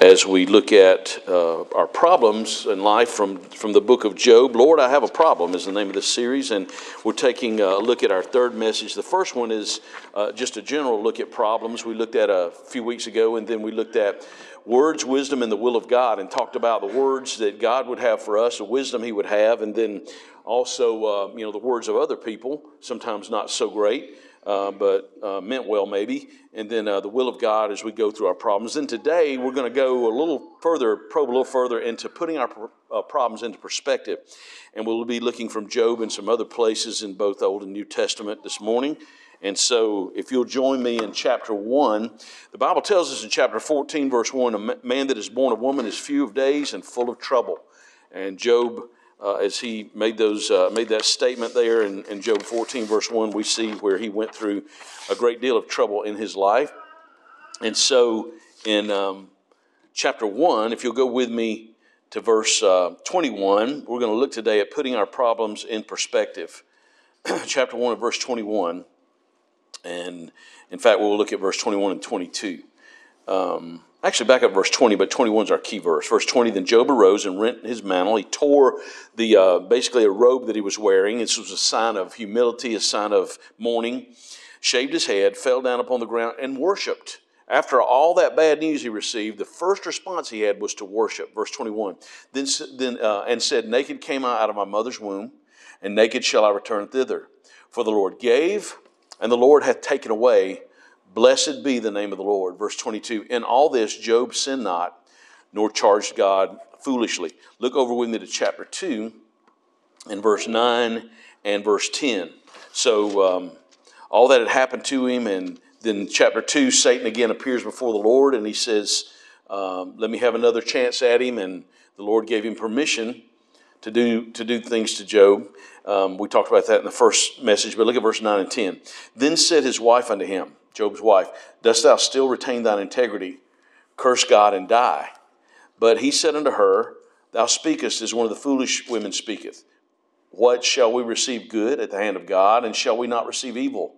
as we look at uh, our problems in life from, from the book of Job. Lord, I have a problem is the name of this series, and we're taking a look at our third message. The first one is uh, just a general look at problems we looked at a few weeks ago, and then we looked at words, wisdom, and the will of God, and talked about the words that God would have for us, the wisdom He would have, and then also, uh, you know, the words of other people, sometimes not so great, uh, but uh, meant well maybe. And then uh, the will of God as we go through our problems. And today we're going to go a little further, probe a little further into putting our uh, problems into perspective. And we'll be looking from Job and some other places in both Old and New Testament this morning. And so, if you'll join me in chapter 1, the Bible tells us in chapter 14, verse 1 a man that is born of woman is few of days and full of trouble. And Job, uh, as he made, those, uh, made that statement there in, in Job 14, verse 1, we see where he went through a great deal of trouble in his life. And so, in um, chapter 1, if you'll go with me to verse uh, 21, we're going to look today at putting our problems in perspective. chapter 1 verse 21. And in fact, we'll look at verse 21 and 22. Um, actually, back up verse 20, but 21 is our key verse. Verse 20 Then Job arose and rent his mantle. He tore the uh, basically a robe that he was wearing. This was a sign of humility, a sign of mourning. Shaved his head, fell down upon the ground, and worshiped. After all that bad news he received, the first response he had was to worship. Verse 21. Then, then uh, and said, Naked came I out of my mother's womb, and naked shall I return thither. For the Lord gave, and the Lord hath taken away. Blessed be the name of the Lord. Verse 22 In all this, Job sinned not, nor charged God foolishly. Look over with me to chapter 2 and verse 9 and verse 10. So, um, all that had happened to him, and then chapter 2, Satan again appears before the Lord, and he says, um, Let me have another chance at him. And the Lord gave him permission to do, to do things to Job. Um, we talked about that in the first message, but look at verse 9 and 10. Then said his wife unto him, Job's wife, Dost thou still retain thine integrity? Curse God and die. But he said unto her, Thou speakest as one of the foolish women speaketh. What shall we receive good at the hand of God, and shall we not receive evil?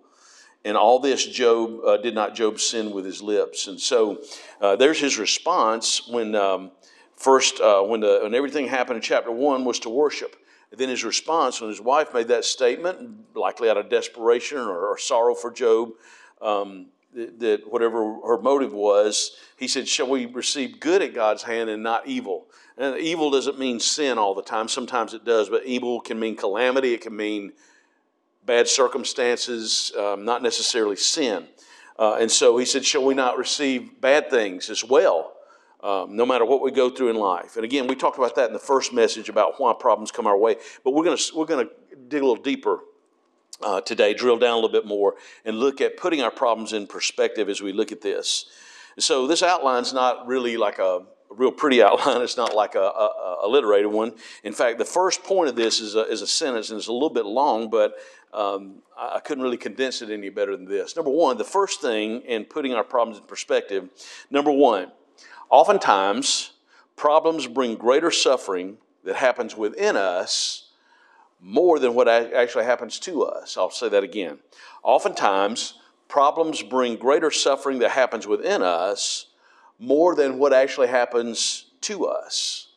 And all this, Job uh, did not Job sin with his lips. And so uh, there's his response when um, first, uh, when, the, when everything happened in chapter one, was to worship. And then his response when his wife made that statement, likely out of desperation or, or sorrow for Job, um, that, that whatever her motive was, he said, Shall we receive good at God's hand and not evil? And evil doesn't mean sin all the time. Sometimes it does, but evil can mean calamity, it can mean bad circumstances, um, not necessarily sin. Uh, and so he said, Shall we not receive bad things as well? um, no matter what we go through in life. And again, we talked about that in the first message about why problems come our way. But we're going we're to dig a little deeper uh, today, drill down a little bit more, and look at putting our problems in perspective as we look at this. So this outline's not really like a, real pretty outline. It's not like a, a, a, alliterated one. In fact, the first point of this is a, is a sentence, and it's a little bit long, but um, I couldn't really condense it any better than this. Number one, the first thing in putting our problems in perspective, number one, Oftentimes, problems bring greater suffering that happens within us more than what actually happens to us. I'll say that again. Oftentimes, problems bring greater suffering that happens within us more than what actually happens to us.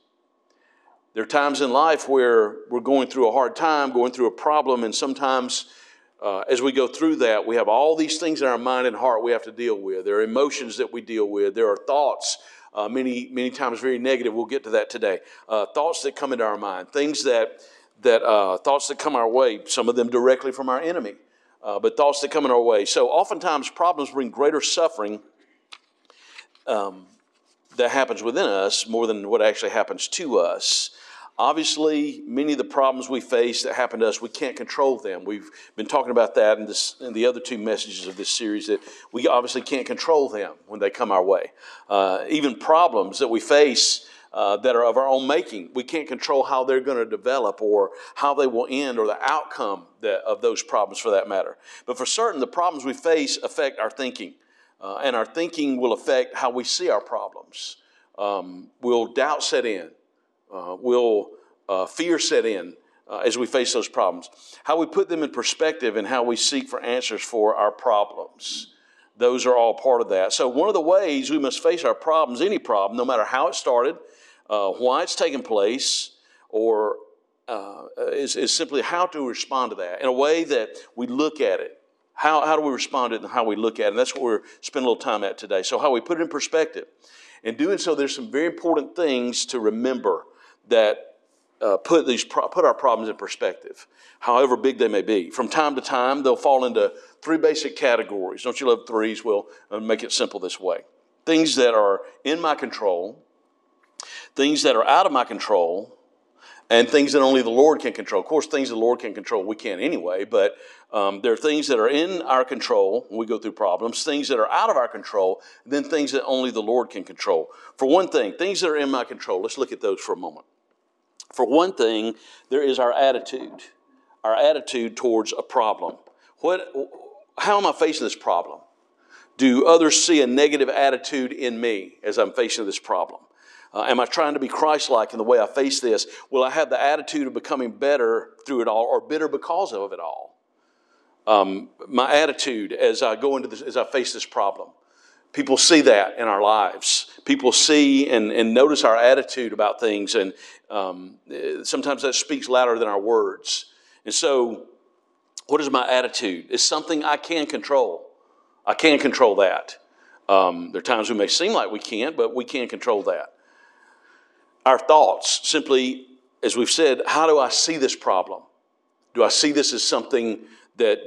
There are times in life where we're going through a hard time, going through a problem, and sometimes uh, as we go through that, we have all these things in our mind and heart we have to deal with. There are emotions that we deal with, there are thoughts uh, many, many times very negative. We'll get to that today. Uh, thoughts that come into our mind, things that, that uh, thoughts that come our way, some of them directly from our enemy, uh, but thoughts that come in our way. So oftentimes problems bring greater suffering um, that happens within us more than what actually happens to us. Obviously, many of the problems we face that happen to us, we can't control them. We've been talking about that in, this, in the other two messages of this series that we obviously can't control them when they come our way. Uh, even problems that we face uh, that are of our own making, we can't control how they're going to develop or how they will end or the outcome that, of those problems for that matter. But for certain, the problems we face affect our thinking, uh, and our thinking will affect how we see our problems. Um, will doubt set in? uh, will uh, fear set in uh, as we face those problems. How we put them in perspective and how we seek for answers for our problems. those are all part of that. So, one of the ways we must face our problems, any problem, no matter how it started, uh, why it's taking place, or uh, is, is simply how to respond to that in a way that we look at it. How, how do we respond to it and how we look at it? And that's what we're spending a little time at today. So, how we put it in perspective. In doing so, there's some very important things to remember that uh, put these pro- put our problems in perspective, however big they may be. From time to time, they'll fall into three basic categories. Don't you love threes? Well, I'll make it simple this way: things that are in my control, things that are out of my control, and things that only the Lord can control. Of course, things the Lord can control, we can't anyway. But um, there are things that are in our control when we go through problems, things that are out of our control, then things that only the Lord can control. For one thing, things that are in my control. Let's look at those for a moment. For one thing, there is our attitude, our attitude towards a problem. What, how am I facing this problem? Do others see a negative attitude in me as I'm facing this problem? Uh, am I trying to be Christ like in the way I face this? Will I have the attitude of becoming better through it all or bitter because of it all? Um, my attitude as I go into this, as I face this problem. People see that in our lives. People see and, and notice our attitude about things, and um, sometimes that speaks louder than our words. And so, what is my attitude? It's something I can control. I can control that. Um, there are times we may seem like we can't, but we can control that. Our thoughts, simply, as we've said, how do I see this problem? Do I see this as something that,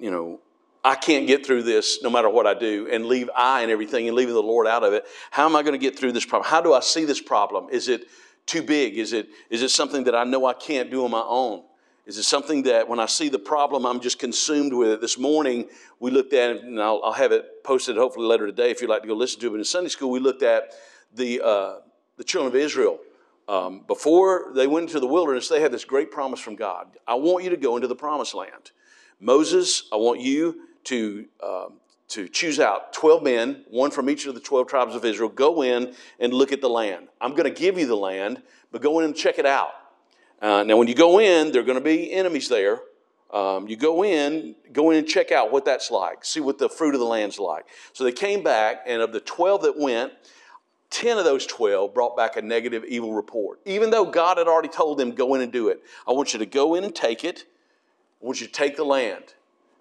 you know, I can't get through this no matter what I do and leave I and everything and leaving the Lord out of it. How am I going to get through this problem? How do I see this problem? Is it too big? Is it, is it something that I know I can't do on my own? Is it something that when I see the problem, I'm just consumed with it? This morning, we looked at and I'll, I'll have it posted hopefully later today if you'd like to go listen to it. But in Sunday school, we looked at the, uh, the children of Israel. Um, before they went into the wilderness, they had this great promise from God I want you to go into the promised land. Moses, I want you to, um, to choose out 12 men, one from each of the 12 tribes of Israel, go in and look at the land. I'm going to give you the land, but go in and check it out. Uh, now, when you go in, there are going to be enemies there. Um, you go in, go in and check out what that's like, see what the fruit of the land's like. So they came back, and of the 12 that went, 10 of those 12 brought back a negative, evil report. Even though God had already told them, go in and do it. I want you to go in and take it. I want you to take the land.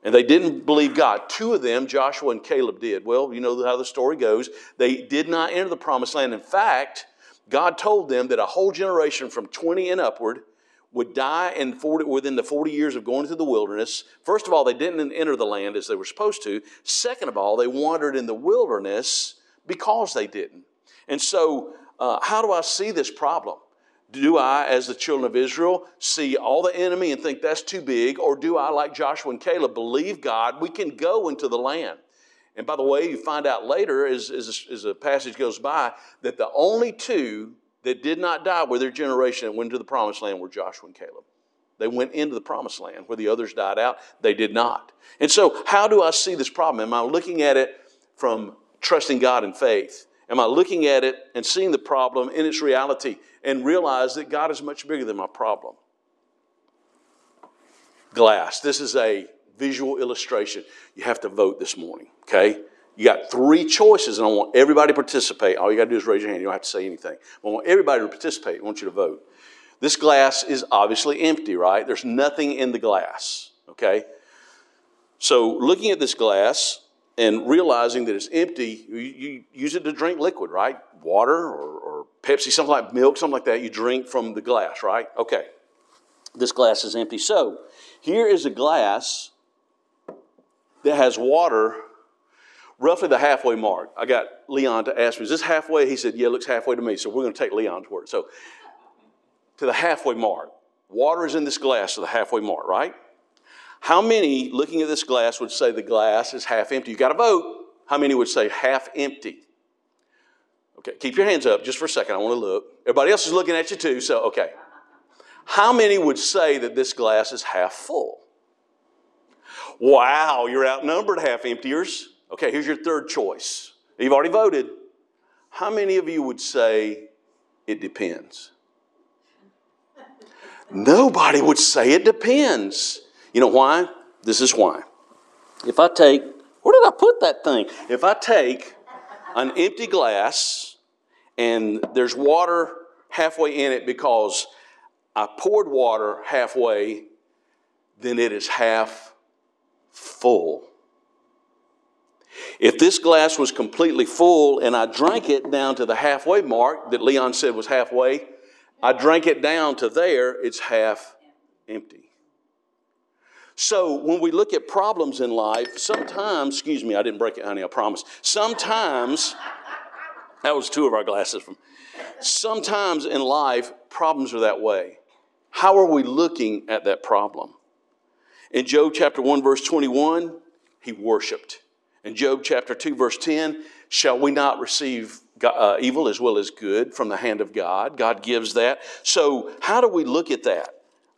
And they didn't believe God. Two of them, Joshua and Caleb, did. Well, you know how the story goes. They did not enter the promised land. In fact, God told them that a whole generation from 20 and upward would die in 40, within the 40 years of going through the wilderness. First of all, they didn't enter the land as they were supposed to. Second of all, they wandered in the wilderness because they didn't. And so, uh, how do I see this problem? Do I, as the children of Israel, see all the enemy and think that's too big? Or do I, like Joshua and Caleb, believe God, we can go into the land? And by the way, you find out later, as, as, as a passage goes by, that the only two that did not die with their generation that went into the promised land were Joshua and Caleb. They went into the promised land where the others died out. They did not. And so, how do I see this problem? Am I looking at it from trusting God in faith? Am I looking at it and seeing the problem in its reality and realize that God is much bigger than my problem? Glass. This is a visual illustration. You have to vote this morning, okay? You got three choices, and I want everybody to participate. All you got to do is raise your hand. You don't have to say anything. I want everybody to participate. I want you to vote. This glass is obviously empty, right? There's nothing in the glass, okay? So, looking at this glass, and realizing that it's empty, you, you, use it to drink liquid, right? Water or, or Pepsi, something like milk, something like that, you drink from the glass, right? Okay. This glass is empty. So here is a glass that has water roughly the halfway mark. I got Leon to ask me, is this halfway? He said, yeah, it looks halfway to me. So we're going to take Leon's word. So to the halfway mark. Water is in this glass to the halfway mark, right? How many, looking at this glass, would say the glass is half empty? You got to vote. How many would say half empty? Okay, keep your hands up just for a second. I want to look. Everybody else is looking at you too, so okay. How many would say that this glass is half full? Wow, you're outnumbered half emptiers. Okay, here's your third choice. You've already voted. How many of you would say it depends? Nobody would say it depends. You know why? This is why. If I take, where did I put that thing? If I take an empty glass and there's water halfway in it because I poured water halfway, then it is half full. If this glass was completely full and I drank it down to the halfway mark that Leon said was halfway, I drank it down to there, it's half empty. So when we look at problems in life, sometimes, excuse me, I didn't break it, honey, I promise. Sometimes, that was two of our glasses from. Sometimes in life, problems are that way. How are we looking at that problem? In Job chapter 1, verse 21, he worshiped. In Job chapter 2, verse 10, shall we not receive uh, evil as well as good from the hand of God? God gives that. So, how do we look at that?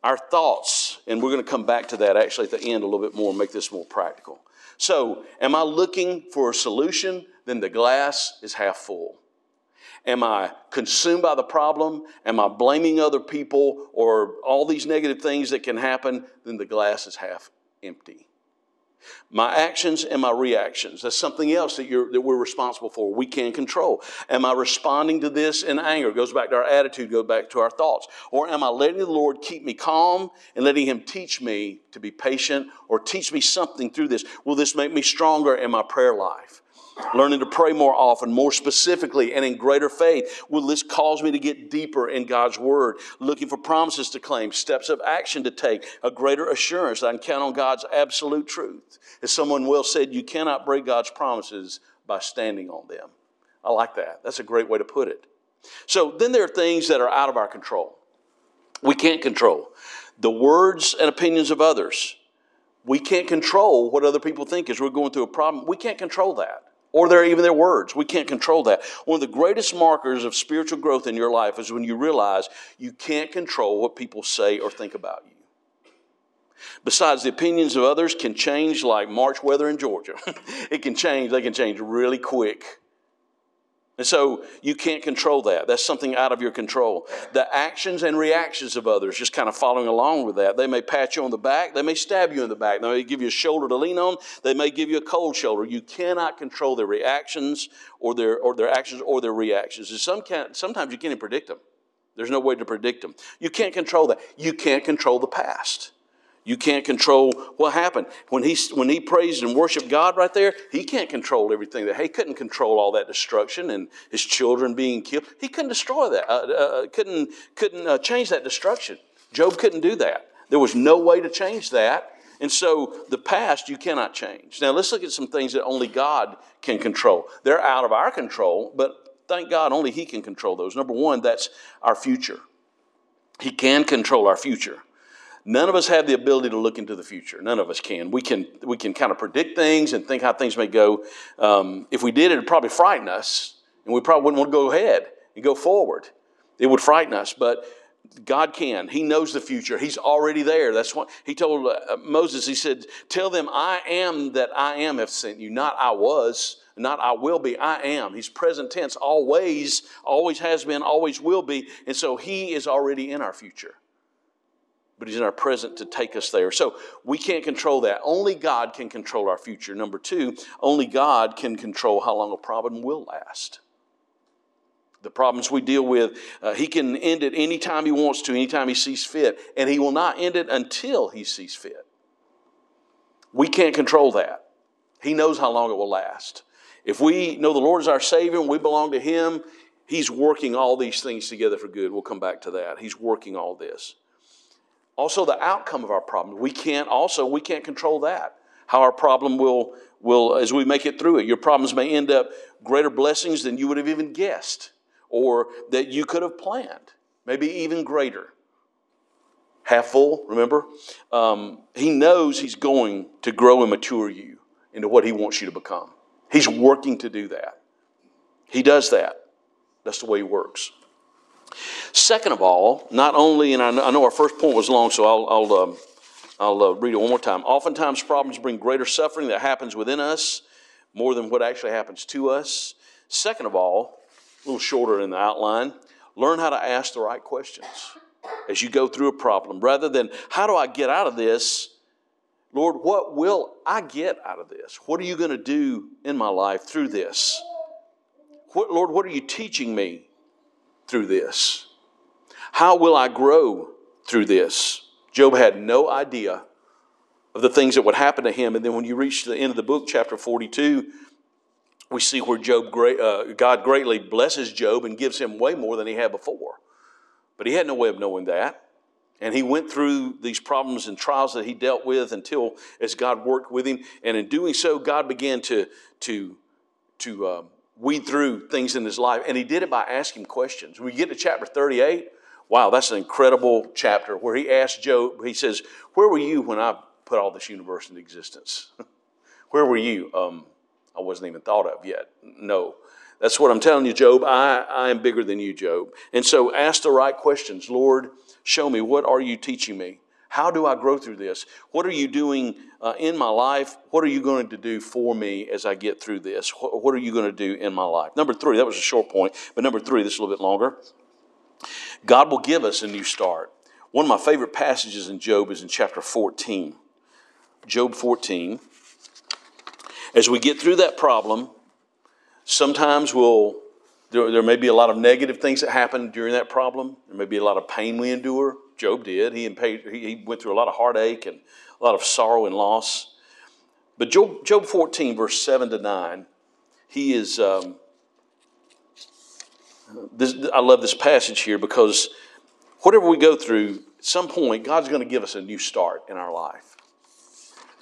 Our thoughts, and we're going to come back to that actually at the end a little bit more, and make this more practical. So, am I looking for a solution? Then the glass is half full. Am I consumed by the problem? Am I blaming other people or all these negative things that can happen? Then the glass is half empty. My actions and my reactions. That's something else that, that, we're responsible for. We can control. Am I responding to this in anger? It Goes back to our attitude, goes back to our thoughts. Or am I letting the Lord keep me calm and letting Him teach me to be patient or teach me something through this? Will this make me stronger in my prayer life? Learning to pray more often, more specifically, and in greater faith. Will this cause me to get deeper in God's Word, looking for promises to claim, steps of action to take, a greater assurance that I can count on God's absolute truth? As someone well said, you cannot break God's promises by standing on them. I like that. That's a great way to put it. So then there are things that are out of our control. We can't control the words and opinions of others. We can't control what other people think as we're going through a problem. We can't control that or their, even their words. We can't control that. One of the greatest markers of spiritual growth in your life is when you realize you can't control what people say or think about you. Besides, the opinions of others can change like March weather in Georgia. it can change, they can change really quick. And so you can't control that. That's something out of your control. The actions and reactions of others, just kind of following along with that. They may pat you on the back, they may stab you in the back, they may give you a shoulder to lean on, they may give you a cold shoulder. You cannot control their reactions or their, or their actions or their reactions. And some can, sometimes you can't even predict them. There's no way to predict them. You can't control that. You can't control the past. You can't control what happened. When he, when he praised and worshiped God right there, he can't control everything. That He couldn't control all that destruction and his children being killed. He couldn't destroy that, uh, uh, uh, couldn't, couldn't uh, change that destruction. Job couldn't do that. There was no way to change that. And so the past you cannot change. Now let's look at some things that only God can control. They're out of our control, but thank God only He can control those. Number one, that's our future. He can control our future. None of us have the ability to look into the future. None of us can. We can, we can kind of predict things and think how things may go. Um, if we did, it would probably frighten us, and we probably wouldn't want to go ahead and go forward. It would frighten us, but God can. He knows the future. He's already there. That's what he told uh, Moses. He said, Tell them, I am that I am have sent you, not I was, not I will be. I am. He's present tense, always, always has been, always will be. And so he is already in our future but He's in our present to take us there. So we can't control that. Only God can control our future. Number two, only God can control how long a problem will last. The problems we deal with, uh, He can end it anytime He wants to, anytime He sees fit, and He will not end it until He sees fit. We can't control that. He knows how long it will last. If we know the Lord is our Savior and we belong to Him, He's working all these things together for good. We'll come back to that. He's working all this. Also, the outcome of our problem. We can't also, we can't control that. How our problem will, will, as we make it through it, your problems may end up greater blessings than you would have even guessed or that you could have planned, maybe even greater. Half full, remember? Um, he knows he's going to grow and mature you into what he wants you to become. He's working to do that. He does that. That's the way he works. Second of all, not only, and I know our first point was long, so I'll, I'll, um, I'll uh, read it one more time. Oftentimes, problems bring greater suffering that happens within us more than what actually happens to us. Second of all, a little shorter in the outline, learn how to ask the right questions as you go through a problem. Rather than, how do I get out of this? Lord, what will I get out of this? What are you going to do in my life through this? What, Lord, what are you teaching me through this? How will I grow through this? Job had no idea of the things that would happen to him. And then when you reach the end of the book, chapter 42, we see where Job, uh, God greatly blesses Job and gives him way more than he had before. But he had no way of knowing that. And he went through these problems and trials that he dealt with until as God worked with him. And in doing so, God began to, to, to um, weed through things in his life. And he did it by asking questions. We get to chapter 38, wow, that's an incredible chapter where he asks Job, he says, Where were you when I put all this universe into existence? Where were you? Um, I wasn't even thought of yet. No. That's what I'm telling you, Job. I, I am bigger than you, Job. And so ask the right questions. Lord, show me, what are you teaching me? How do I grow through this? What are you doing uh, in my life? What are you going to do for me as I get through this? What, what are you going to do in my life? Number three, that was a short point, but number three, this is a little bit longer. God will give us a new start. One of my favorite passages in Job is in chapter 14. Job 14. As we get through that problem, sometimes we'll, there, there may be a lot of negative things that happen during that problem. There may be a lot of pain we endure. Job did. He, he went through a lot of heartache and a lot of sorrow and loss. But Job, Job 14, verse 7 to 9, he is. Um, this, I love this passage here because whatever we go through, at some point, God's going to give us a new start in our life.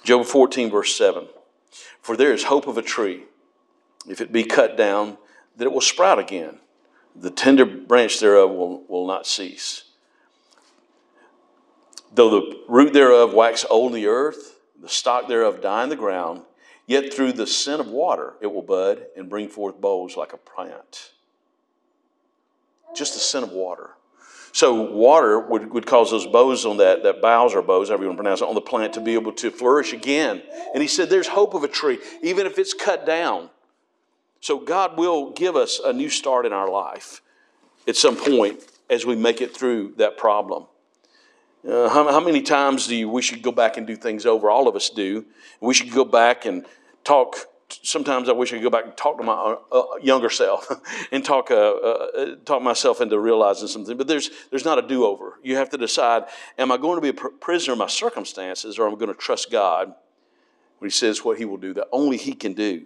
Job 14, verse 7 For there is hope of a tree, if it be cut down, that it will sprout again. The tender branch thereof will, will not cease. Though the root thereof wax old in the earth, the stock thereof die in the ground, yet through the scent of water it will bud and bring forth boughs like a plant. Just the scent of water. So water would, would cause those boughs on that, that boughs or boughs, however you want to pronounce it, on the plant to be able to flourish again. And he said, there's hope of a tree, even if it's cut down. So God will give us a new start in our life at some point as we make it through that problem. Uh, how, how, many times do you wish you'd go back and do things over? All of us do. We should go back and talk sometimes I wish I could go back and talk to my uh, uh younger self and talk uh, uh, talk myself into realizing something. But there's there's not a do over. You have to decide: Am I going to be a prisoner of my circumstances, or am I going to trust God when He says what He will do that only He can do?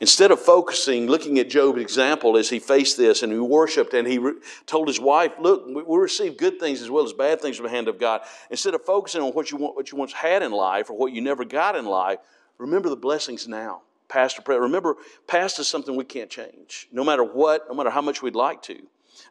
Instead of focusing, looking at Job's example as he faced this and he worshiped and he re- told his wife, Look, we, we receive good things as well as bad things from the hand of God. Instead of focusing on what you, want, what you once had in life or what you never got in life, remember the blessings now past or present. Remember, past is something we can't change, no matter what, no matter how much we'd like to.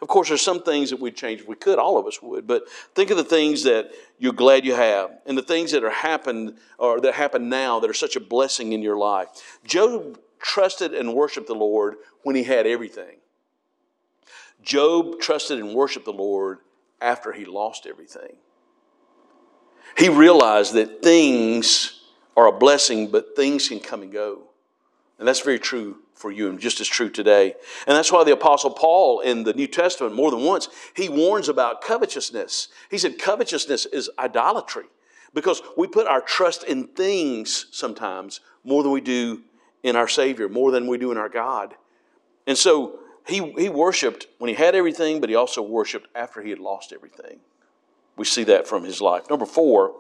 Of course, there's some things that we'd change if we could, all of us would, but think of the things that you're glad you have and the things that are happened or that happen now that are such a blessing in your life. Job trusted and worshiped the Lord when he had everything. Job trusted and worshiped the Lord after he lost everything. He realized that things are a blessing, but things can come and go. And that's very true for you and just as true today. And that's why the Apostle Paul in the New Testament, more than once, he warns about covetousness. He said, covetousness is idolatry because we put our trust in things sometimes more than we do in our Savior, more than we do in our God. And so he, he worshiped when he had everything, but he also worshiped after he had lost everything. We see that from his life. Number four,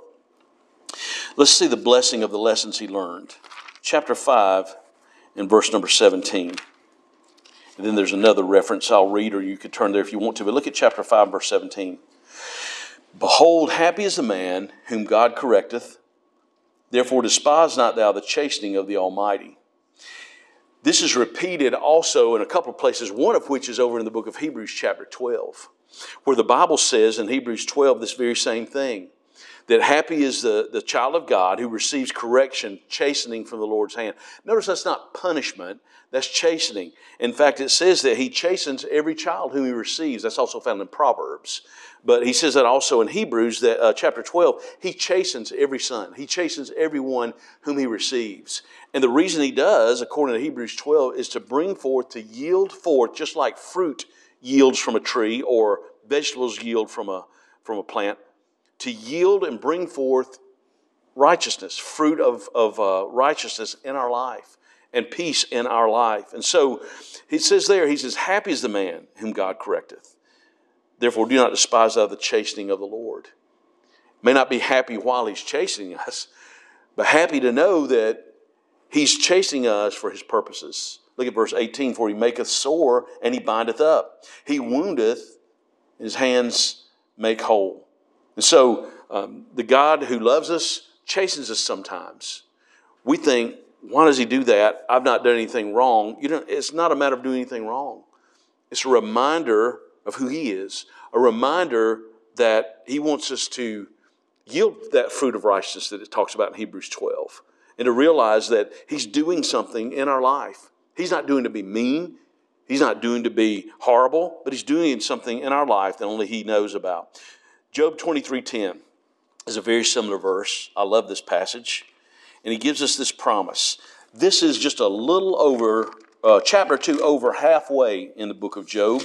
let's see the blessing of the lessons he learned. Chapter 5 in verse number 17. And then there's another reference I'll read, or you could turn there if you want to. But look at chapter 5, verse 17. Behold, happy is the man whom God correcteth. Therefore, despise not thou the chastening of the Almighty. This is repeated also in a couple of places, one of which is over in the book of Hebrews, chapter 12, where the Bible says in Hebrews 12 this very same thing that happy is the, the child of God who receives correction, chastening from the Lord's hand. Notice that's not punishment, that's chastening. In fact, it says that he chastens every child whom he receives. That's also found in Proverbs. But he says that also in Hebrews, that uh, chapter 12, he chastens every son. He chastens everyone whom he receives. And the reason he does, according to Hebrews 12, is to bring forth, to yield forth, just like fruit yields from a tree or vegetables yield from a, from a plant, to yield and bring forth righteousness, fruit of, of uh, righteousness in our life and peace in our life. And so he says there, he says, Happy is the man whom God correcteth. Therefore, do not despise the chastening of the Lord. May not be happy while he's chastening us, but happy to know that he's chastening us for his purposes. Look at verse 18 For he maketh sore and he bindeth up, he woundeth, his hands make whole. And so, um, the God who loves us chastens us sometimes. We think, why does he do that? I've not done anything wrong. You know, it's not a matter of doing anything wrong. It's a reminder of who he is, a reminder that he wants us to yield that fruit of righteousness that it talks about in Hebrews 12, and to realize that he's doing something in our life. He's not doing to be mean, he's not doing to be horrible, but he's doing something in our life that only he knows about. Job 23:10 is a very similar verse. I love this passage and he gives us this promise. This is just a little over, uh, chapter 2, over halfway in the book of Job.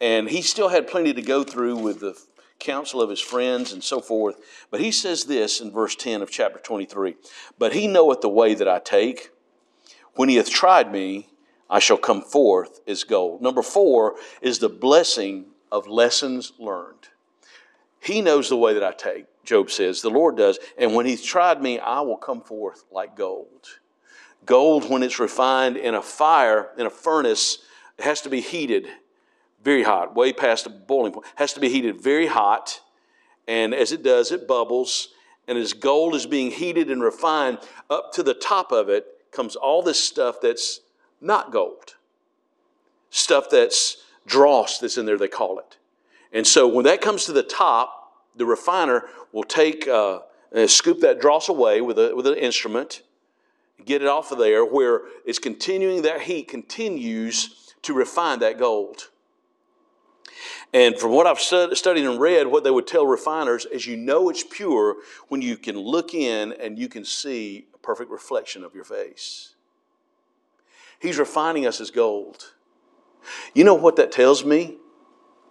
And he still had plenty to go through with the counsel of his friends and so forth. But he says this in verse 10 of chapter 23 But he knoweth the way that I take. When he hath tried me, I shall come forth as gold. Number four is the blessing of lessons learned. He knows the way that I take. Job says. The Lord does. And when He's tried me, I will come forth like gold. Gold, when it's refined in a fire, in a furnace, it has to be heated very hot, way past the boiling point. Has to be heated very hot. And as it does, it bubbles. And as gold is being heated and refined, up to the top of it comes all this stuff that's not gold. Stuff that's dross that's in there, they call it. And so when that comes to the top, the refiner will take, uh, scoop that dross away with, a, with an instrument, get it off of there, where it's continuing, that heat continues to refine that gold. And from what I've studied and read, what they would tell refiners is you know it's pure when you can look in and you can see a perfect reflection of your face. He's refining us as gold. You know what that tells me?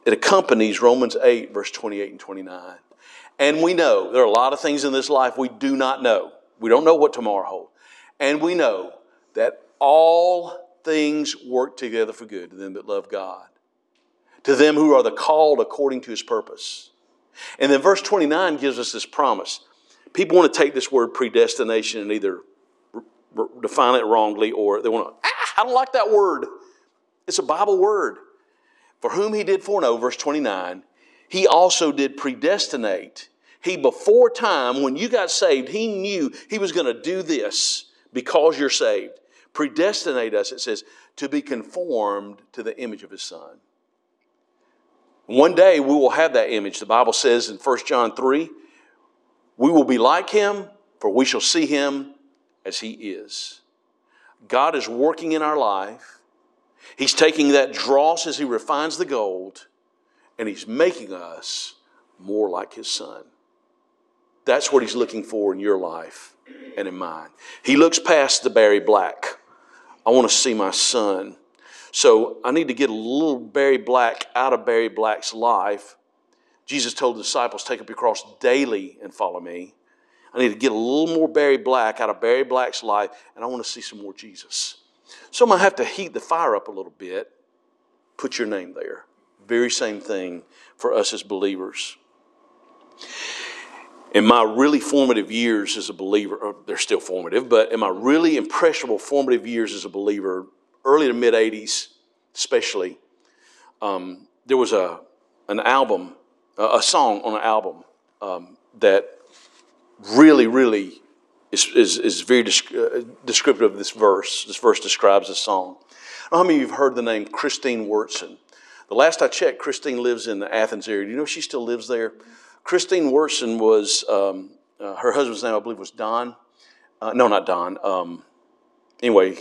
It accompanies Romans 8, verse 28 and 29. And we know there are a lot of things in this life we do not know. We don't know what tomorrow holds. And we know that all things work together for good to them that love God, to them who are the called according to his purpose. And then verse 29 gives us this promise. People want to take this word predestination and either define it wrongly or they want to, ah, I don't like that word. It's a Bible word. For whom he did foreknow, verse 29, he also did predestinate. He, before time, when you got saved, he knew he was going to do this because you're saved. Predestinate us, it says, to be conformed to the image of his son. One day we will have that image. The Bible says in 1 John 3 we will be like him, for we shall see him as he is. God is working in our life He's taking that dross as he refines the gold, and he's making us more like his son. That's what he's looking for in your life and in mine. He looks past the Barry Black. I want to see my son. So I need to get a little Barry Black out of Barry Black's life. Jesus told the disciples, Take up your cross daily and follow me. I need to get a little more Barry Black out of Barry Black's life, and I want to see some more Jesus. So I'm going to have to heat the fire up a little bit. Put your name there. Very same thing for us as believers. In my really formative years as a believer, they're still formative, but in my really impressionable formative years as a believer, early to mid 80s especially, um, there was a, an album, a song on an album um, that really, really is, is, is very uh, descriptive of this verse. This verse describes the song. How many of you have heard the name Christine Wyrtzen. The last I checked, Christine lives in the Athens area. Do you know she still lives there? Christine Wyrtzen was, um, uh, her husband's name, I believe, was Don. Uh, no, not Don. Um, anyway,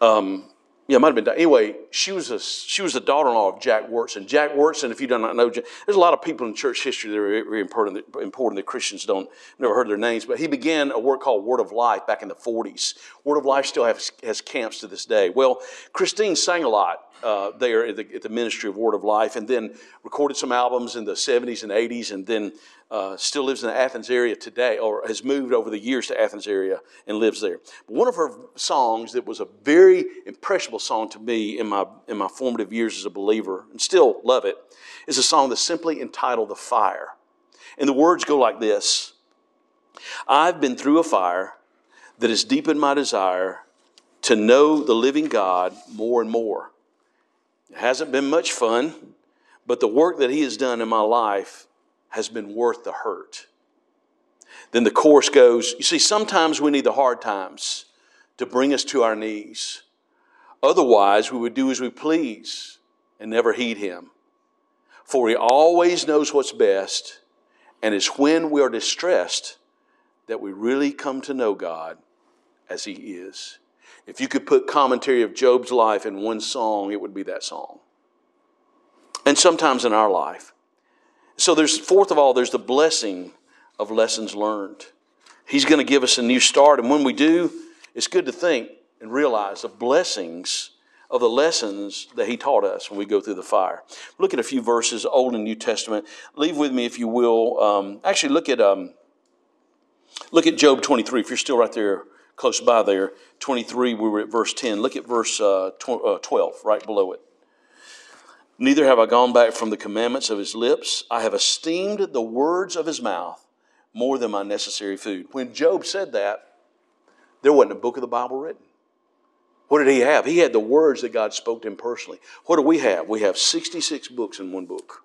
um, yeah, it might have been. Anyway, she was a she was the daughter-in-law of Jack Wyrtzen. Jack Wyrtzen, if you do not know, there's a lot of people in church history that are very important. Important that Christians don't never heard their names. But he began a work called Word of Life back in the 40s. Word of Life still has, has camps to this day. Well, Christine sang a lot uh, there at the, at the, Ministry of Word of Life, and then recorded some albums in the 70s and 80s, and then uh, still lives in the Athens area today, or has moved over the years to Athens area and lives there. But one of her songs that was a very impressionable song to me in my, in my formative years as a believer, and still love it, is a song that's simply entitled The Fire. And the words go like this I've been through a fire that has deepened my desire to know the living God more and more. It hasn't been much fun, but the work that He has done in my life has been worth the hurt. Then the chorus goes You see, sometimes we need the hard times to bring us to our knees. Otherwise, we would do as we please and never heed Him. For He always knows what's best, and it's when we are distressed that we really come to know God as He is. If you could put commentary of Job's life in one song, it would be that song. And sometimes in our life. So there's fourth of all, there's the blessing of lessons learned. He's going to give us a new start, and when we do, it's good to think and realize the blessings of the lessons that he taught us when we go through the fire. Look at a few verses, Old and New Testament. Leave with me, if you will. Um, actually, look at um, look at Job 23. If you're still right there close by there, 23, we were at verse 10. Look at verse uh, uh 12, right below it. Neither have I gone back from the commandments of his lips. I have esteemed the words of his mouth more than my necessary food. When Job said that, there wasn't a book of the Bible written. What did he have? He had the words that God spoke to him personally. What do we have? We have 66 books in one book.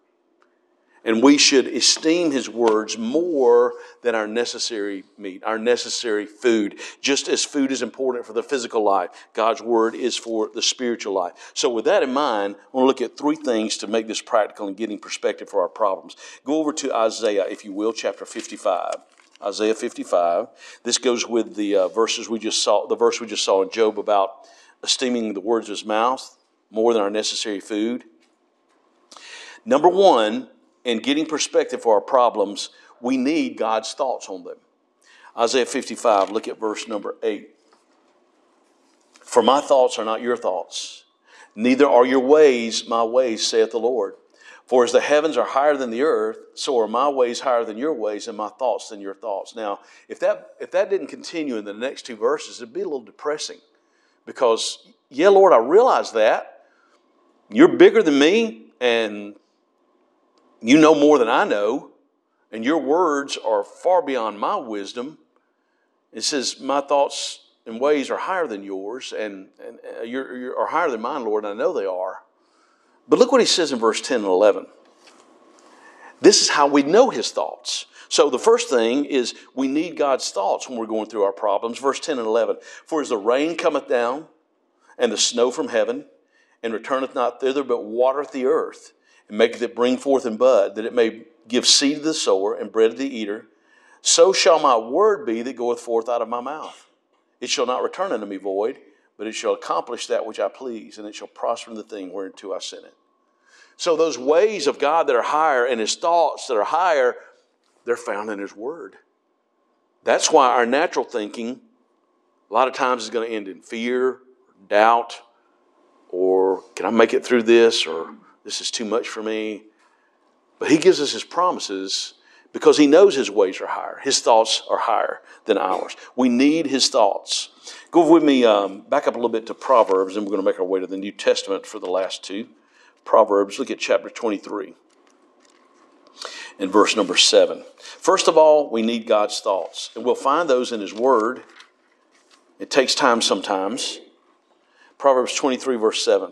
And we should esteem his words more than our necessary meat, our necessary food. Just as food is important for the physical life, God's word is for the spiritual life. So, with that in mind, I want to look at three things to make this practical and getting perspective for our problems. Go over to Isaiah, if you will, chapter 55. Isaiah 55. This goes with the uh, verses we just saw, the verse we just saw in Job about esteeming the words of his mouth more than our necessary food. Number one, in getting perspective for our problems, we need God's thoughts on them. Isaiah 55, look at verse number 8. For my thoughts are not your thoughts, neither are your ways my ways, saith the Lord. For as the heavens are higher than the earth, so are my ways higher than your ways, and my thoughts than your thoughts. Now, if that if that didn't continue in the next two verses, it'd be a little depressing. Because, yeah, Lord, I realize that. You're bigger than me, and you know more than I know, and your words are far beyond my wisdom. It says, My thoughts and ways are higher than yours, and, and uh, you're, you're, are higher than mine, Lord, and I know they are. But look what he says in verse 10 and 11. This is how we know his thoughts. So the first thing is we need God's thoughts when we're going through our problems. Verse 10 and 11. For as the rain cometh down, and the snow from heaven, and returneth not thither, but watereth the earth, and maketh it bring forth and bud, that it may give seed to the sower and bread to the eater, so shall my word be that goeth forth out of my mouth. It shall not return unto me void, but it shall accomplish that which I please, and it shall prosper in the thing whereunto I sent it. So those ways of God that are higher and his thoughts that are higher, they're found in his word. That's why our natural thinking a lot of times is going to end in fear, doubt, or can I make it through this, or this is too much for me. But he gives us his promises because he knows his ways are higher. His thoughts are higher than ours. We need his thoughts. Go with me um, back up a little bit to Proverbs, and we're going to make our way to the New Testament for the last two. Proverbs, look at chapter 23 and verse number 7. First of all, we need God's thoughts, and we'll find those in his word. It takes time sometimes. Proverbs 23, verse 7.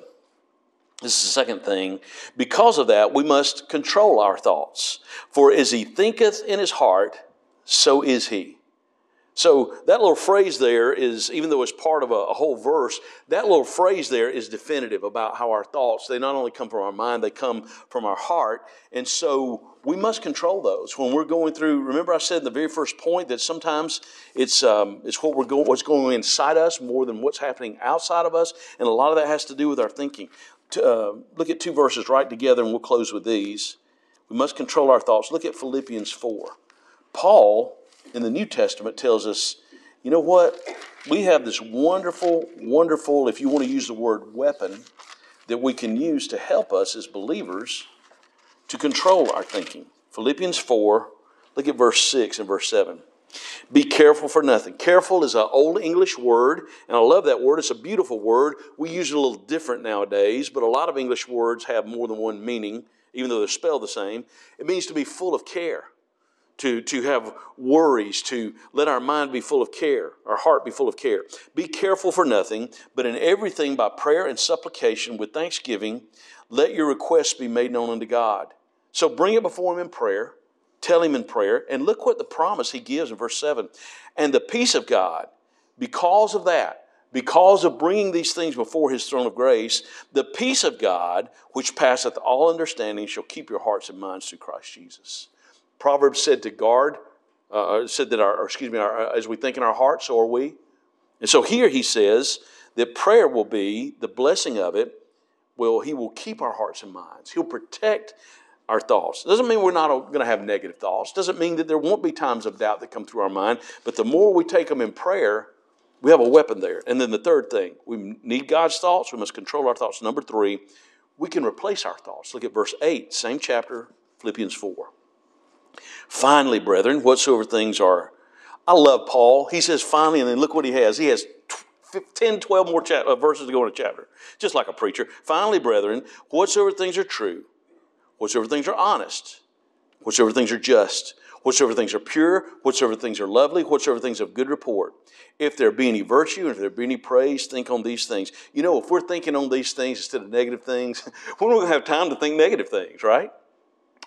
This is the second thing. Because of that, we must control our thoughts. For as he thinketh in his heart, so is he. So that little phrase there is, even though it's part of a, a, whole verse, that little phrase there is definitive about how our thoughts, they not only come from our mind, they come from our heart. And so we must control those. When we're going through, remember I said in the very first point that sometimes it's, um, it's what we're going, what's going inside us more than what's happening outside of us. And a lot of that has to do with our thinking uh, look at two verses right together and we'll close with these. We must control our thoughts. Look at Philippians 4. Paul in the New Testament tells us, you know what? We have this wonderful, wonderful, if you want to use the word weapon, that we can use to help us as believers to control our thinking. Philippians 4, look at verse 6 and verse 7. Be careful for nothing. Careful is an old English word, and I love that word. It's a beautiful word. We use it a little different nowadays, but a lot of English words have more than one meaning, even though they're spelled the same. It means to be full of care, to, to have worries, to let our mind be full of care, our heart be full of care. Be careful for nothing, but in everything by prayer and supplication with thanksgiving, let your requests be made known unto God. So bring it before Him in prayer Tell him in prayer. And look what the promise he gives in verse 7. And the peace of God, because of that, because of bringing these things before his throne of grace, the peace of God, which passeth all understanding, shall keep your hearts and minds through Christ Jesus. Proverbs said to guard, uh, uh said that our, excuse me, our, uh, as we think in our hearts, so are we. And so here he says that prayer will be the blessing of it. Well, he will keep our hearts and minds. He'll protect our thoughts. Doesn't mean we're not going to have negative thoughts. Doesn't mean that there won't be times of doubt that come through our mind. But the more we take them in prayer, we have a weapon there. And then the third thing, we need God's thoughts. We must control our thoughts. Number three, we can replace our thoughts. Look at verse 8, same chapter, Philippians 4. Finally, brethren, whatsoever things are. I love Paul. He says finally, and then look what he has. He has 10, 12 more uh, verses to go in a chapter, just like a preacher. Finally, brethren, whatsoever things are true whatsoever things are honest, whatsoever things are just, whatsoever things are pure, whatsoever things are lovely, whatsoever things of good report. If there be any virtue, and if there be any praise, think on these things. You know, if we're thinking on these things instead of negative things, we're not going to have time to think negative things, right?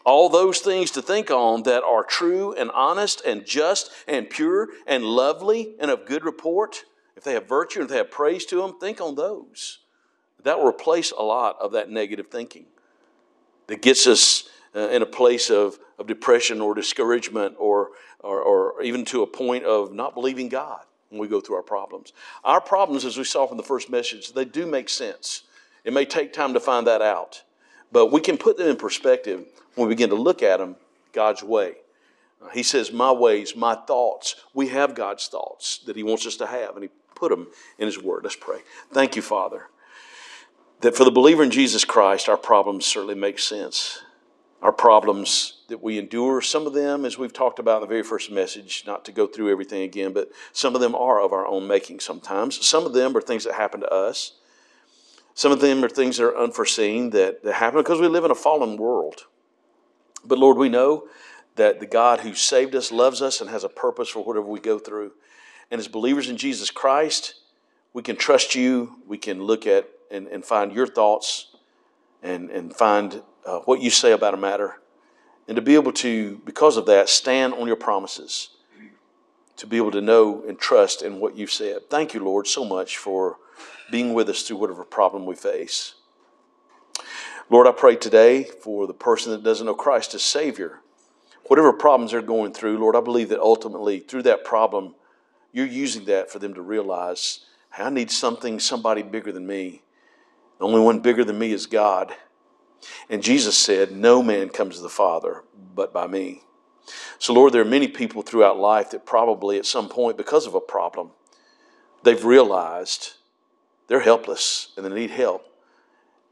All those things to think on that are true and honest and just and pure and lovely and of good report, if they have virtue and if they have praise to them, think on those. That will replace a lot of that negative thinking that gets us uh, in a place of, of depression or discouragement or, or, or even to a point of not believing God when we go through our problems. Our problems, as we saw from the first message, they do make sense. It may take time to find that out, but we can put them in perspective when we begin to look at them God's way. He says, My ways, my thoughts. We have God's thoughts that He wants us to have, and He put them in His Word. Let's pray. Thank you, Father that for the believer in Jesus Christ, our problems certainly make sense. Our problems that we endure, some of them, as we've talked about in the very first message, not to go through everything again, but some of them are of our own making sometimes. Some of them are things that happen to us. Some of them are things that are unforeseen that, that happen because we live in a fallen world. But Lord, we know that the God who saved us loves us and has a purpose for whatever we go through. And as believers in Jesus Christ, we can trust you. We can look at and, and find your thoughts and, and find uh, what you say about a matter. And to be able to, because of that, stand on your promises. To be able to know and trust in what you've said. Thank you, Lord, so much for being with us through whatever problem we face. Lord, I pray today for the person that doesn't know Christ as Savior. Whatever problems they're going through, Lord, I believe that ultimately through that problem, you're using that for them to realize I need something, somebody bigger than me. The only one bigger than me is God. And Jesus said, No man comes to the Father but by me. So, Lord, there are many people throughout life that probably at some point, because of a problem, they've realized they're helpless and they need help.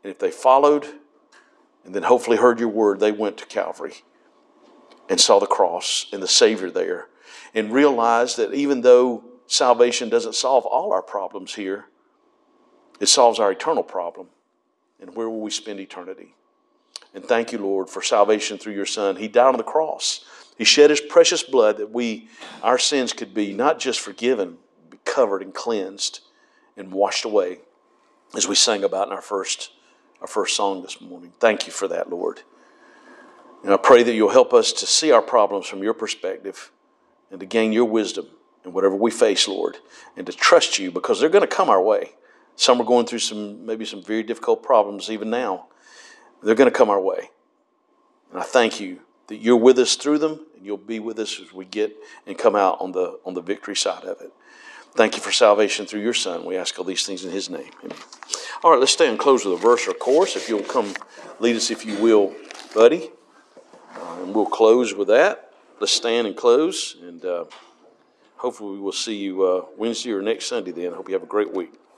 And if they followed and then hopefully heard your word, they went to Calvary and saw the cross and the Savior there and realized that even though salvation doesn't solve all our problems here, it solves our eternal problem. And where will we spend eternity? And thank you, Lord, for salvation through your Son. He died on the cross. He shed his precious blood that we, our sins could be not just forgiven, but covered and cleansed and washed away, as we sang about in our first, our first song this morning. Thank you for that, Lord. And I pray that you'll help us to see our problems from your perspective and to gain your wisdom in whatever we face, Lord, and to trust you because they're going to come our way. Some are going through some maybe some very difficult problems even now. They're going to come our way. And I thank you that you're with us through them and you'll be with us as we get and come out on the on the victory side of it. Thank you for salvation through your son. We ask all these things in his name. Amen. All right, let's stay and close with a verse or chorus. If you'll come lead us, if you will, buddy. Uh, and we'll close with that. Let's stand and close. And uh, hopefully we will see you uh, Wednesday or next Sunday then. Hope you have a great week.